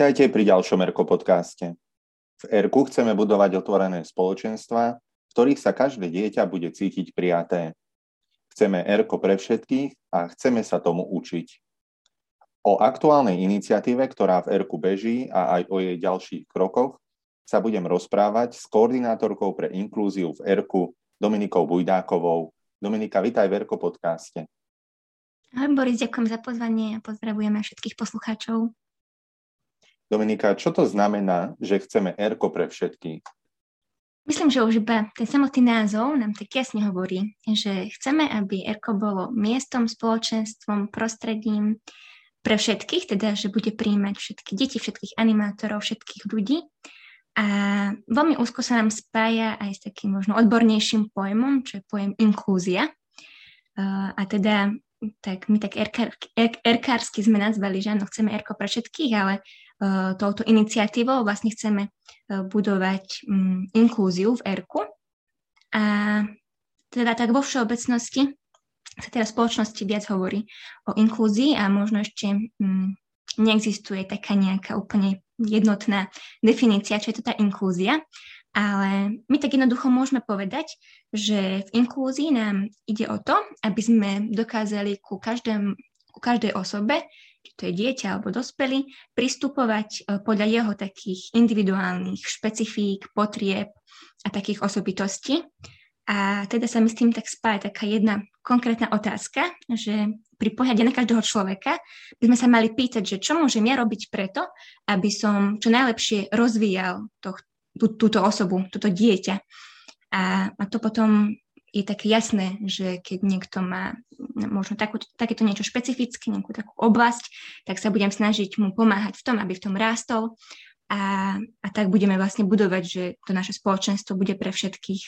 Vítajte pri ďalšom ERKO podcaste. V ERKU chceme budovať otvorené spoločenstva, v ktorých sa každé dieťa bude cítiť prijaté. Chceme ERKO pre všetkých a chceme sa tomu učiť. O aktuálnej iniciatíve, ktorá v ERKU beží a aj o jej ďalších krokoch sa budem rozprávať s koordinátorkou pre inklúziu v ERKU Dominikou Bujdákovou. Dominika, vitaj v ERKO podcaste. Ahoj Boris, ďakujem za pozvanie a pozdravujeme všetkých poslucháčov. Dominika, čo to znamená, že chceme ERKO pre všetkých? Myslím, že už iba ten samotný názov nám tak jasne hovorí, že chceme, aby ERKO bolo miestom, spoločenstvom, prostredím pre všetkých, teda, že bude príjmať všetky deti, všetkých animátorov, všetkých ľudí. A veľmi úzko sa nám spája aj s takým možno odbornejším pojmom, čo je pojem inklúzia. A teda tak my tak erkársky sme nazvali, že áno, chceme erko pre všetkých, ale touto iniciatívou vlastne chceme e, budovať mm, inklúziu v ERKU. A teda tak vo všeobecnosti sa teraz v spoločnosti viac hovorí o inklúzii a možno ešte mm, neexistuje taká nejaká úplne jednotná definícia, čo je to tá inklúzia. Ale my tak jednoducho môžeme povedať, že v inklúzii nám ide o to, aby sme dokázali ku, každém, ku každej osobe či to je dieťa alebo dospelý, pristupovať e, podľa jeho takých individuálnych špecifík, potrieb a takých osobitostí. A teda sa mi s tým tak spája taká jedna konkrétna otázka, že pri pohľade na každého človeka by sme sa mali pýtať, že čo môžem ja robiť preto, aby som čo najlepšie rozvíjal to, tú, túto osobu, túto dieťa. A, a to potom je také jasné, že keď niekto má možno takú, takéto niečo špecifické, nejakú takú oblasť, tak sa budem snažiť mu pomáhať v tom, aby v tom rástol a, a tak budeme vlastne budovať, že to naše spoločenstvo bude pre všetkých.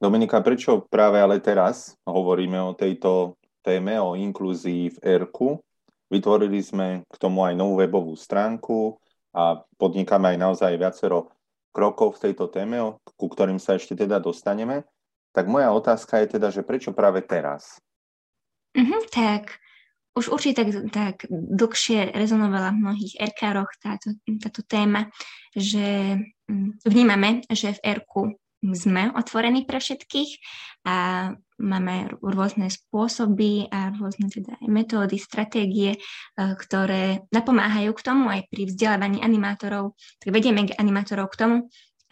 Dominika, prečo práve ale teraz hovoríme o tejto téme, o inklúzii v ERKU? Vytvorili sme k tomu aj novú webovú stránku a podnikáme aj naozaj viacero krokov v tejto téme, ku ktorým sa ešte teda dostaneme. Tak moja otázka je teda, že prečo práve teraz? Mm-hmm, tak už určite tak, tak dlhšie rezonovala v mnohých RK-roch táto, táto téma, že mm, vnímame, že v RK sme otvorení pre všetkých a máme rôzne spôsoby a rôzne teda aj metódy, stratégie, e, ktoré napomáhajú k tomu aj pri vzdelávaní animátorov, tak vedieme animátorov k tomu,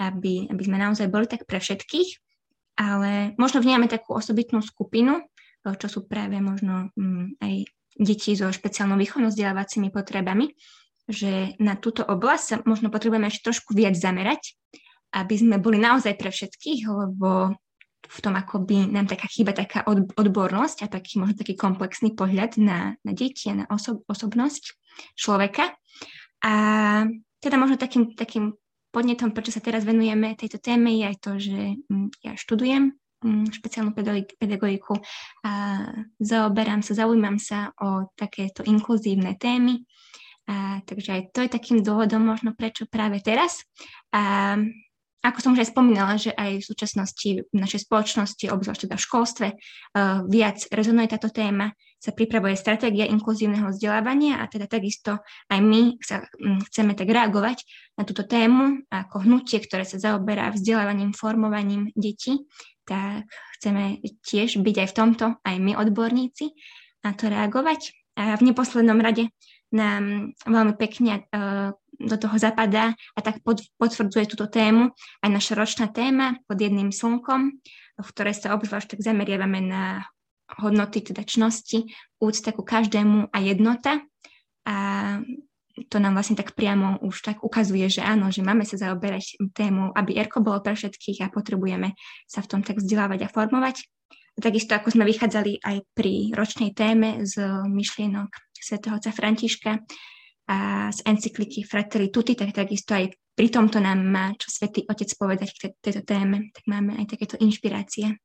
aby, aby sme naozaj boli tak pre všetkých ale možno vnímame takú osobitnú skupinu, eh, čo sú práve možno mm, aj deti so špeciálnou výchovno-vzdelávacími potrebami, že na túto oblasť sa možno potrebujeme ešte trošku viac zamerať, aby sme boli naozaj pre všetkých, lebo v tom akoby nám taká chýba taká odbornosť a taký možno taký komplexný pohľad na, na deti a na osob, osobnosť človeka. A teda možno takým, takým podnetom, prečo sa teraz venujeme tejto téme, je aj to, že mm, ja študujem mm, špeciálnu pedagogiku a zaoberám sa, zaujímam sa o takéto inkluzívne témy. A, takže aj to je takým dôvodom možno prečo práve teraz. A ako som už aj spomínala, že aj v súčasnosti v našej spoločnosti, obzvlášť teda v školstve, uh, viac rezonuje táto téma, sa pripravuje stratégia inkluzívneho vzdelávania a teda takisto aj my sa um, chceme tak reagovať na túto tému ako hnutie, ktoré sa zaoberá vzdelávaním, formovaním detí, tak chceme tiež byť aj v tomto, aj my odborníci, na to reagovať. A v neposlednom rade nám veľmi pekne uh, do toho zapadá a tak potvrdzuje túto tému aj naša ročná téma pod jedným slnkom, v ktorej sa obzvlášť tak zameriavame na hodnoty teda čnosti, úcta ku každému a jednota. A to nám vlastne tak priamo už tak ukazuje, že áno, že máme sa zaoberať tému, aby ERKO bolo pre všetkých a potrebujeme sa v tom tak vzdelávať a formovať. A takisto ako sme vychádzali aj pri ročnej téme z myšlienok svätého Františka, a z encykliky Fratelli Tutti, tak takisto aj pri tomto nám má čo Svetý Otec povedať k tejto téme, tak máme aj takéto inšpirácie.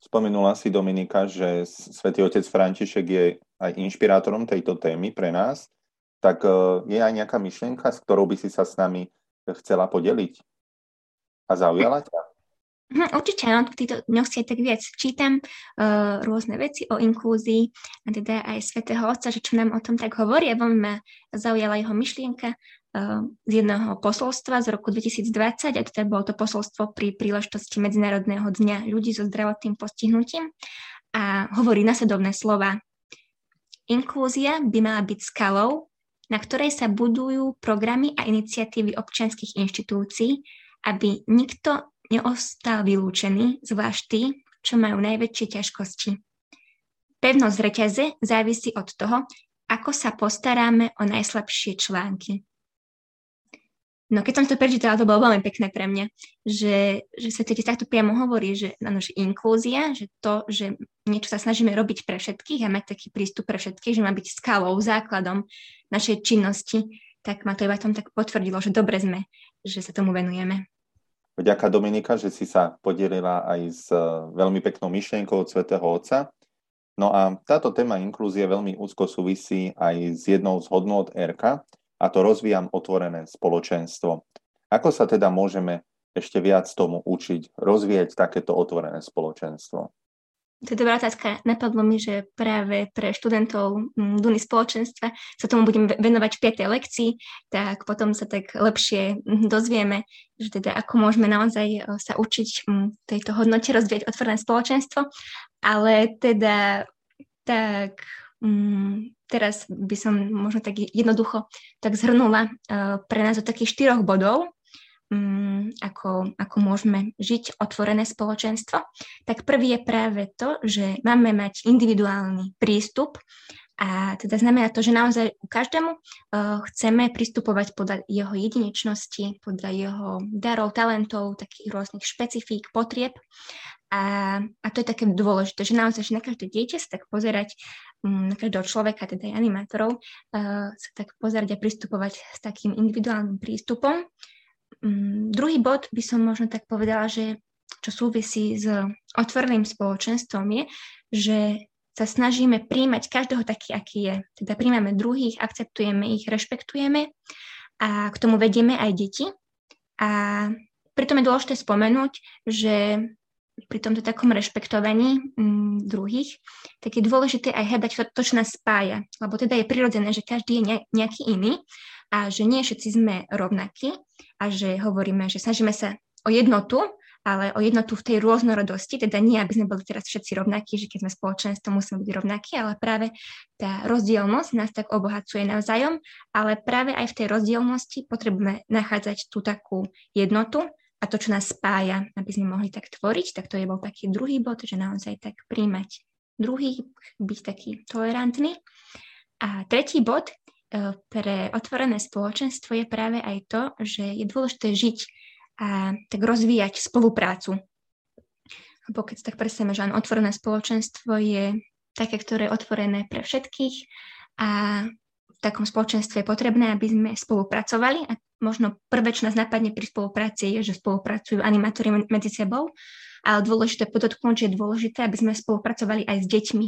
Spomenula si Dominika, že Svetý Otec František je aj inšpirátorom tejto témy pre nás, tak e, je aj nejaká myšlienka, s ktorou by si sa s nami chcela podeliť? A zaujala ťa? Hm, určite, áno, v týchto dňoch si aj tak viac čítam uh, rôzne veci o inklúzii a teda aj svätého Otca, že čo nám o tom tak hovorí a veľmi ma zaujala jeho myšlienka uh, z jedného posolstva z roku 2020 a teda bolo to posolstvo pri príležitosti Medzinárodného dňa ľudí so zdravotným postihnutím a hovorí nasledovné slova. Inklúzia by mala byť skalou, na ktorej sa budujú programy a iniciatívy občianských inštitúcií, aby nikto neostal vylúčený, zvlášť tí, čo majú najväčšie ťažkosti. Pevnosť reťaze závisí od toho, ako sa postaráme o najslabšie články. No keď som to prečítala, to bolo veľmi pekné pre mňa, že, že sa tiež takto priamo hovorí, že, ano, že inklúzia, že to, že niečo sa snažíme robiť pre všetkých a mať taký prístup pre všetkých, že má byť skalou, základom našej činnosti, tak ma to iba tom tak potvrdilo, že dobre sme, že sa tomu venujeme. Vďaka Dominika, že si sa podelila aj s e, veľmi peknou myšlienkou od Svetého Otca. No a táto téma inklúzie veľmi úzko súvisí aj s jednou z hodnôt RK, a to rozvíjam otvorené spoločenstvo. Ako sa teda môžeme ešte viac tomu učiť, rozvíjať takéto otvorené spoločenstvo? To je dobrá otázka. Napadlo mi, že práve pre študentov mm, Duny spoločenstva sa tomu budem venovať v 5. lekcii, tak potom sa tak lepšie mm, dozvieme, že teda ako môžeme naozaj e, sa učiť mm, tejto hodnote rozvíjať otvorené spoločenstvo. Ale teda tak teraz by som možno tak jednoducho tak zhrnula e, pre nás do takých štyroch bodov, um, ako, ako môžeme žiť otvorené spoločenstvo, tak prvý je práve to, že máme mať individuálny prístup a teda znamená to, že naozaj ku každému uh, chceme pristupovať podľa jeho jedinečnosti, podľa jeho darov, talentov, takých rôznych špecifík, potrieb. A, a to je také dôležité, že naozaj že na každé dieťa sa tak pozerať, um, na každého človeka, teda aj animátorov, uh, sa tak pozerať a pristupovať s takým individuálnym prístupom. Um, druhý bod by som možno tak povedala, že čo súvisí s otvoreným spoločenstvom je, že sa snažíme príjmať každého taký, aký je. Teda príjmame druhých, akceptujeme ich, rešpektujeme a k tomu vedieme aj deti. A pritom je dôležité spomenúť, že pri tomto takom rešpektovaní mm, druhých, tak je dôležité aj hľadať to, čo nás spája. Lebo teda je prirodzené, že každý je nejaký iný a že nie všetci sme rovnakí a že hovoríme, že snažíme sa o jednotu, ale o jednotu v tej rôznorodosti, teda nie, aby sme boli teraz všetci rovnakí, že keď sme spoločenstvo, musíme byť rovnakí, ale práve tá rozdielnosť nás tak obohacuje navzájom, ale práve aj v tej rozdielnosti potrebujeme nachádzať tú takú jednotu a to, čo nás spája, aby sme mohli tak tvoriť, tak to je bol taký druhý bod, že naozaj tak príjmať druhý, byť taký tolerantný. A tretí bod pre otvorené spoločenstvo je práve aj to, že je dôležité žiť a tak rozvíjať spoluprácu. Lebo keď tak predstavíme, že otvorené spoločenstvo je také, ktoré je otvorené pre všetkých a v takom spoločenstve je potrebné, aby sme spolupracovali a možno prvé, čo nás napadne pri spolupráci, je, že spolupracujú animátori medzi sebou, ale dôležité podotknúť, že je dôležité, aby sme spolupracovali aj s deťmi.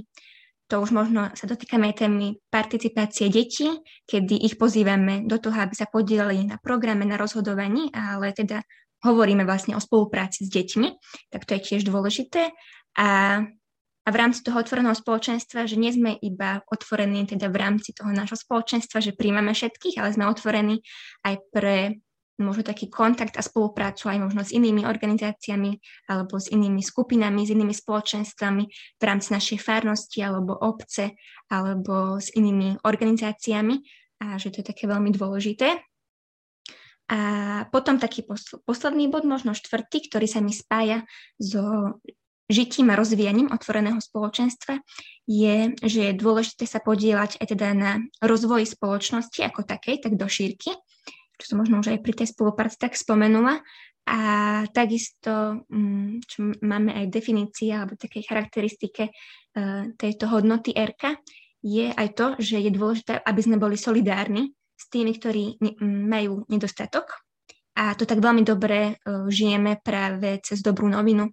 To už možno sa dotýkame aj témy participácie detí, kedy ich pozývame do toho, aby sa podielali na programe, na rozhodovaní, ale teda hovoríme vlastne o spolupráci s deťmi, tak to je tiež dôležité. A, a v rámci toho otvoreného spoločenstva, že nie sme iba otvorení teda v rámci toho nášho spoločenstva, že príjmame všetkých, ale sme otvorení aj pre možno taký kontakt a spoluprácu aj možno s inými organizáciami alebo s inými skupinami, s inými spoločenstvami v rámci našej farnosti alebo obce alebo s inými organizáciami a že to je také veľmi dôležité. A potom taký posledný bod, možno štvrtý, ktorý sa mi spája so žitím a rozvíjaním otvoreného spoločenstva, je, že je dôležité sa podielať aj teda na rozvoji spoločnosti ako takej, tak do šírky čo som možno už aj pri tej spolupráci tak spomenula. A takisto, mm, čo máme aj definície alebo takej charakteristike e, tejto hodnoty RK, je aj to, že je dôležité, aby sme boli solidárni s tými, ktorí majú nedostatok. A to tak veľmi dobre e, žijeme práve cez dobrú novinu,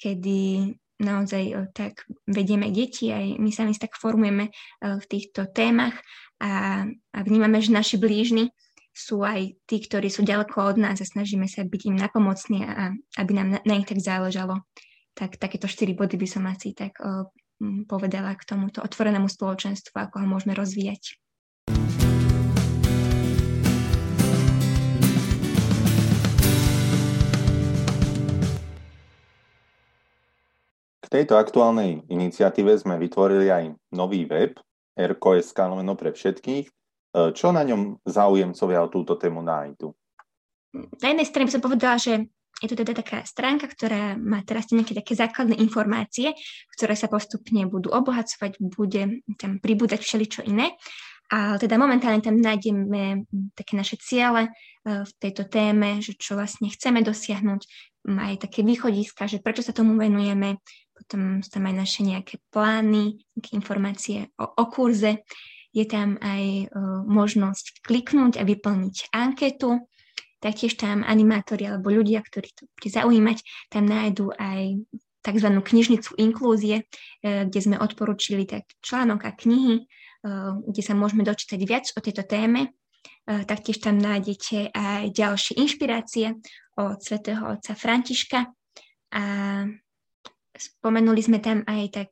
kedy naozaj e, tak vedieme deti, aj my sami tak formujeme v týchto témach a, a vnímame, že naši blížni sú aj tí, ktorí sú ďaleko od nás a snažíme sa byť im napomocní a aby nám na, na nich tak záležalo. Tak takéto štyri body by som asi tak o, povedala k tomuto otvorenému spoločenstvu, ako ho môžeme rozvíjať. K tejto aktuálnej iniciatíve sme vytvorili aj nový web RKSK pre všetkých, čo na ňom záujemcovia o túto tému nájdu? Na jednej strane by som povedala, že je to teda taká stránka, ktorá má teraz nejaké také základné informácie, ktoré sa postupne budú obohacovať, bude tam pribúdať všeličo iné. A teda momentálne tam nájdeme také naše ciele e, v tejto téme, že čo vlastne chceme dosiahnuť, aj také východiska, že prečo sa tomu venujeme, potom sú tam aj naše nejaké plány, nejaké informácie o, o kurze, je tam aj uh, možnosť kliknúť a vyplniť anketu. Taktiež tam animátori alebo ľudia, ktorí to bude zaujímať, tam nájdú aj tzv. knižnicu inklúzie, uh, kde sme odporúčili tak článok a knihy, uh, kde sa môžeme dočítať viac o tejto téme. Taktiež tam nájdete aj ďalšie inšpirácie od svätého otca Františka a Spomenuli sme tam aj tak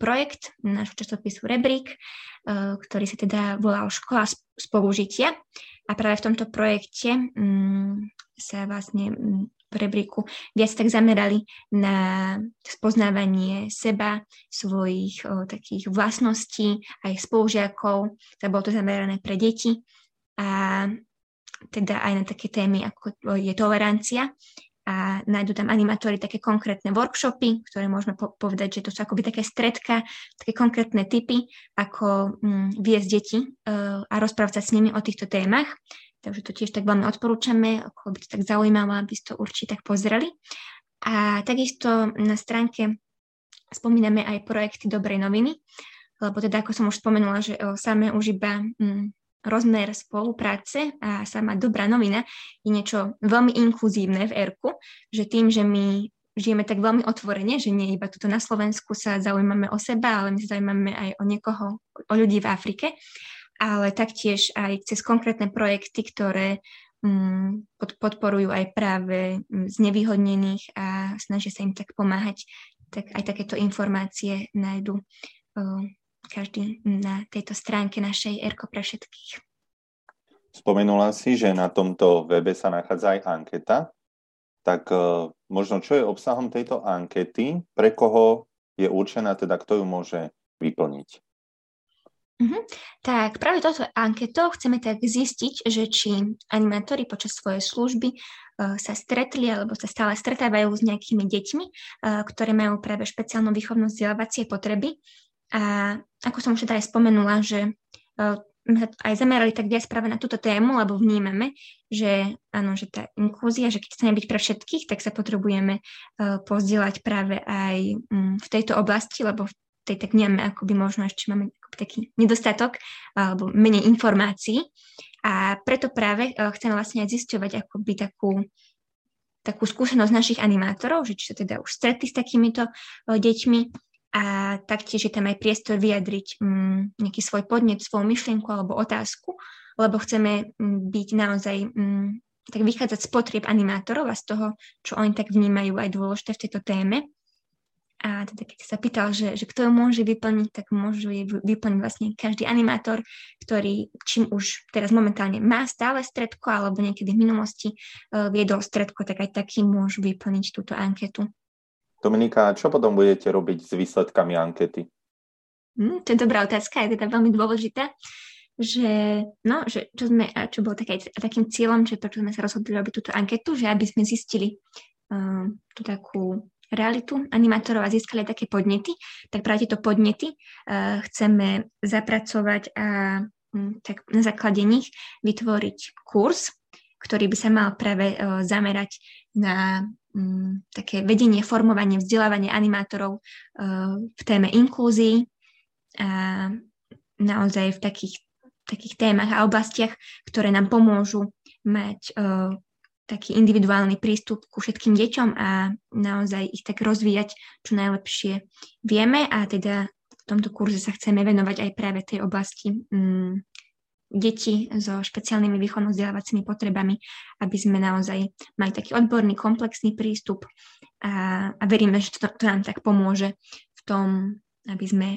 projekt nášho časopisu Rebrík, uh, ktorý sa teda volal Škola spolužitia. A práve v tomto projekte um, sa vlastne um, v Rebríku viac tak zamerali na spoznávanie seba, svojich uh, takých vlastností, aj spolužiakov. To bolo to zamerané pre deti. A teda aj na také témy, ako je tolerancia a nájdú tam animátori také konkrétne workshopy, ktoré môžeme po- povedať, že to sú akoby také stredka, také konkrétne typy, ako mm, viesť deti uh, a rozprávať sa s nimi o týchto témach. Takže to tiež tak veľmi odporúčame, ako by to tak zaujímalo, aby ste to určite tak pozreli. A takisto na stránke spomíname aj projekty Dobrej noviny, lebo teda, ako som už spomenula, že o, samé už iba mm, rozmer spolupráce a sama dobrá novina je niečo veľmi inkluzívne v ERKu, že tým, že my žijeme tak veľmi otvorene, že nie iba tuto na Slovensku sa zaujímame o seba, ale my sa zaujímame aj o niekoho, o ľudí v Afrike, ale taktiež aj cez konkrétne projekty, ktoré um, podporujú aj práve um, znevýhodnených a snažia sa im tak pomáhať, tak aj takéto informácie nájdu uh, každý na tejto stránke našej Erko pre všetkých. Spomenula si, že na tomto webe sa nachádza aj anketa. Tak uh, možno čo je obsahom tejto ankety, pre koho je určená, teda kto ju môže vyplniť? Mm-hmm. Tak práve toto anketo chceme tak zistiť, že či animátori počas svojej služby uh, sa stretli alebo sa stále stretávajú s nejakými deťmi, uh, ktoré majú práve špeciálnu výchovnú vzdelávacie potreby a ako som už aj spomenula, že uh, aj zamerali tak viac práve na túto tému, lebo vnímame, že áno, že tá inklúzia, že keď chceme byť pre všetkých, tak sa potrebujeme uh, pozdieľať práve aj um, v tejto oblasti, lebo v tej tak nemáme akoby možno ešte máme taký nedostatok alebo menej informácií. A preto práve uh, chceme vlastne aj zisťovať akoby takú takú skúsenosť našich animátorov, že či sa teda už stretli s takýmito uh, deťmi, a taktiež je tam aj priestor vyjadriť um, nejaký svoj podnet, svoju myšlienku alebo otázku, lebo chceme um, byť naozaj um, tak vychádzať z potrieb animátorov a z toho, čo oni tak vnímajú aj dôležité v tejto téme. A teda keď sa pýtal, že, že kto ju môže vyplniť, tak môžu ju vyplniť vlastne každý animátor, ktorý čím už teraz momentálne má stále stredko alebo niekedy v minulosti uh, viedol stredko, tak aj taký môžu vyplniť túto anketu. Dominika, čo potom budete robiť s výsledkami ankety? Mm, to je dobrá otázka, je teda veľmi dôležitá, že, no, že čo, sme, čo bolo také, takým cieľom, že prečo sme sa rozhodli robiť túto anketu, že aby sme zistili uh, tú takú realitu animátorov a získali také podnety, tak práve tieto podnety uh, chceme zapracovať a um, tak na základe nich vytvoriť kurz, ktorý by sa mal práve uh, zamerať na um, také vedenie, formovanie, vzdelávanie animátorov uh, v téme inklúzii a naozaj v takých, takých témach a oblastiach, ktoré nám pomôžu mať uh, taký individuálny prístup ku všetkým deťom a naozaj ich tak rozvíjať čo najlepšie vieme. A teda v tomto kurze sa chceme venovať aj práve tej oblasti um, deti so špeciálnymi výchovno-vzdelávacími potrebami, aby sme naozaj mali taký odborný, komplexný prístup a, a veríme, že to, to nám tak pomôže v tom, aby sme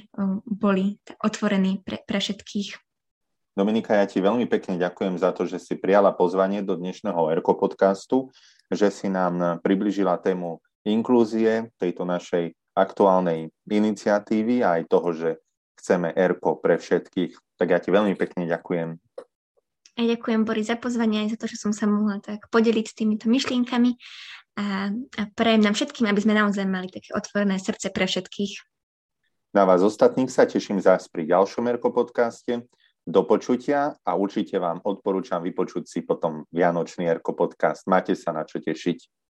boli otvorení pre, pre všetkých. Dominika, ja ti veľmi pekne ďakujem za to, že si prijala pozvanie do dnešného ERKO podcastu, že si nám približila tému inklúzie tejto našej aktuálnej iniciatívy a aj toho, že chceme ERKO pre všetkých. Tak ja ti veľmi pekne ďakujem. A ďakujem, Boris, za pozvanie aj za to, že som sa mohla tak podeliť s týmito myšlienkami a, a prajem nám všetkým, aby sme naozaj mali také otvorené srdce pre všetkých. Na vás ostatných sa teším zás pri ďalšom Erko podcaste. Do počutia a určite vám odporúčam vypočuť si potom Vianočný Erko podcast. Máte sa na čo tešiť.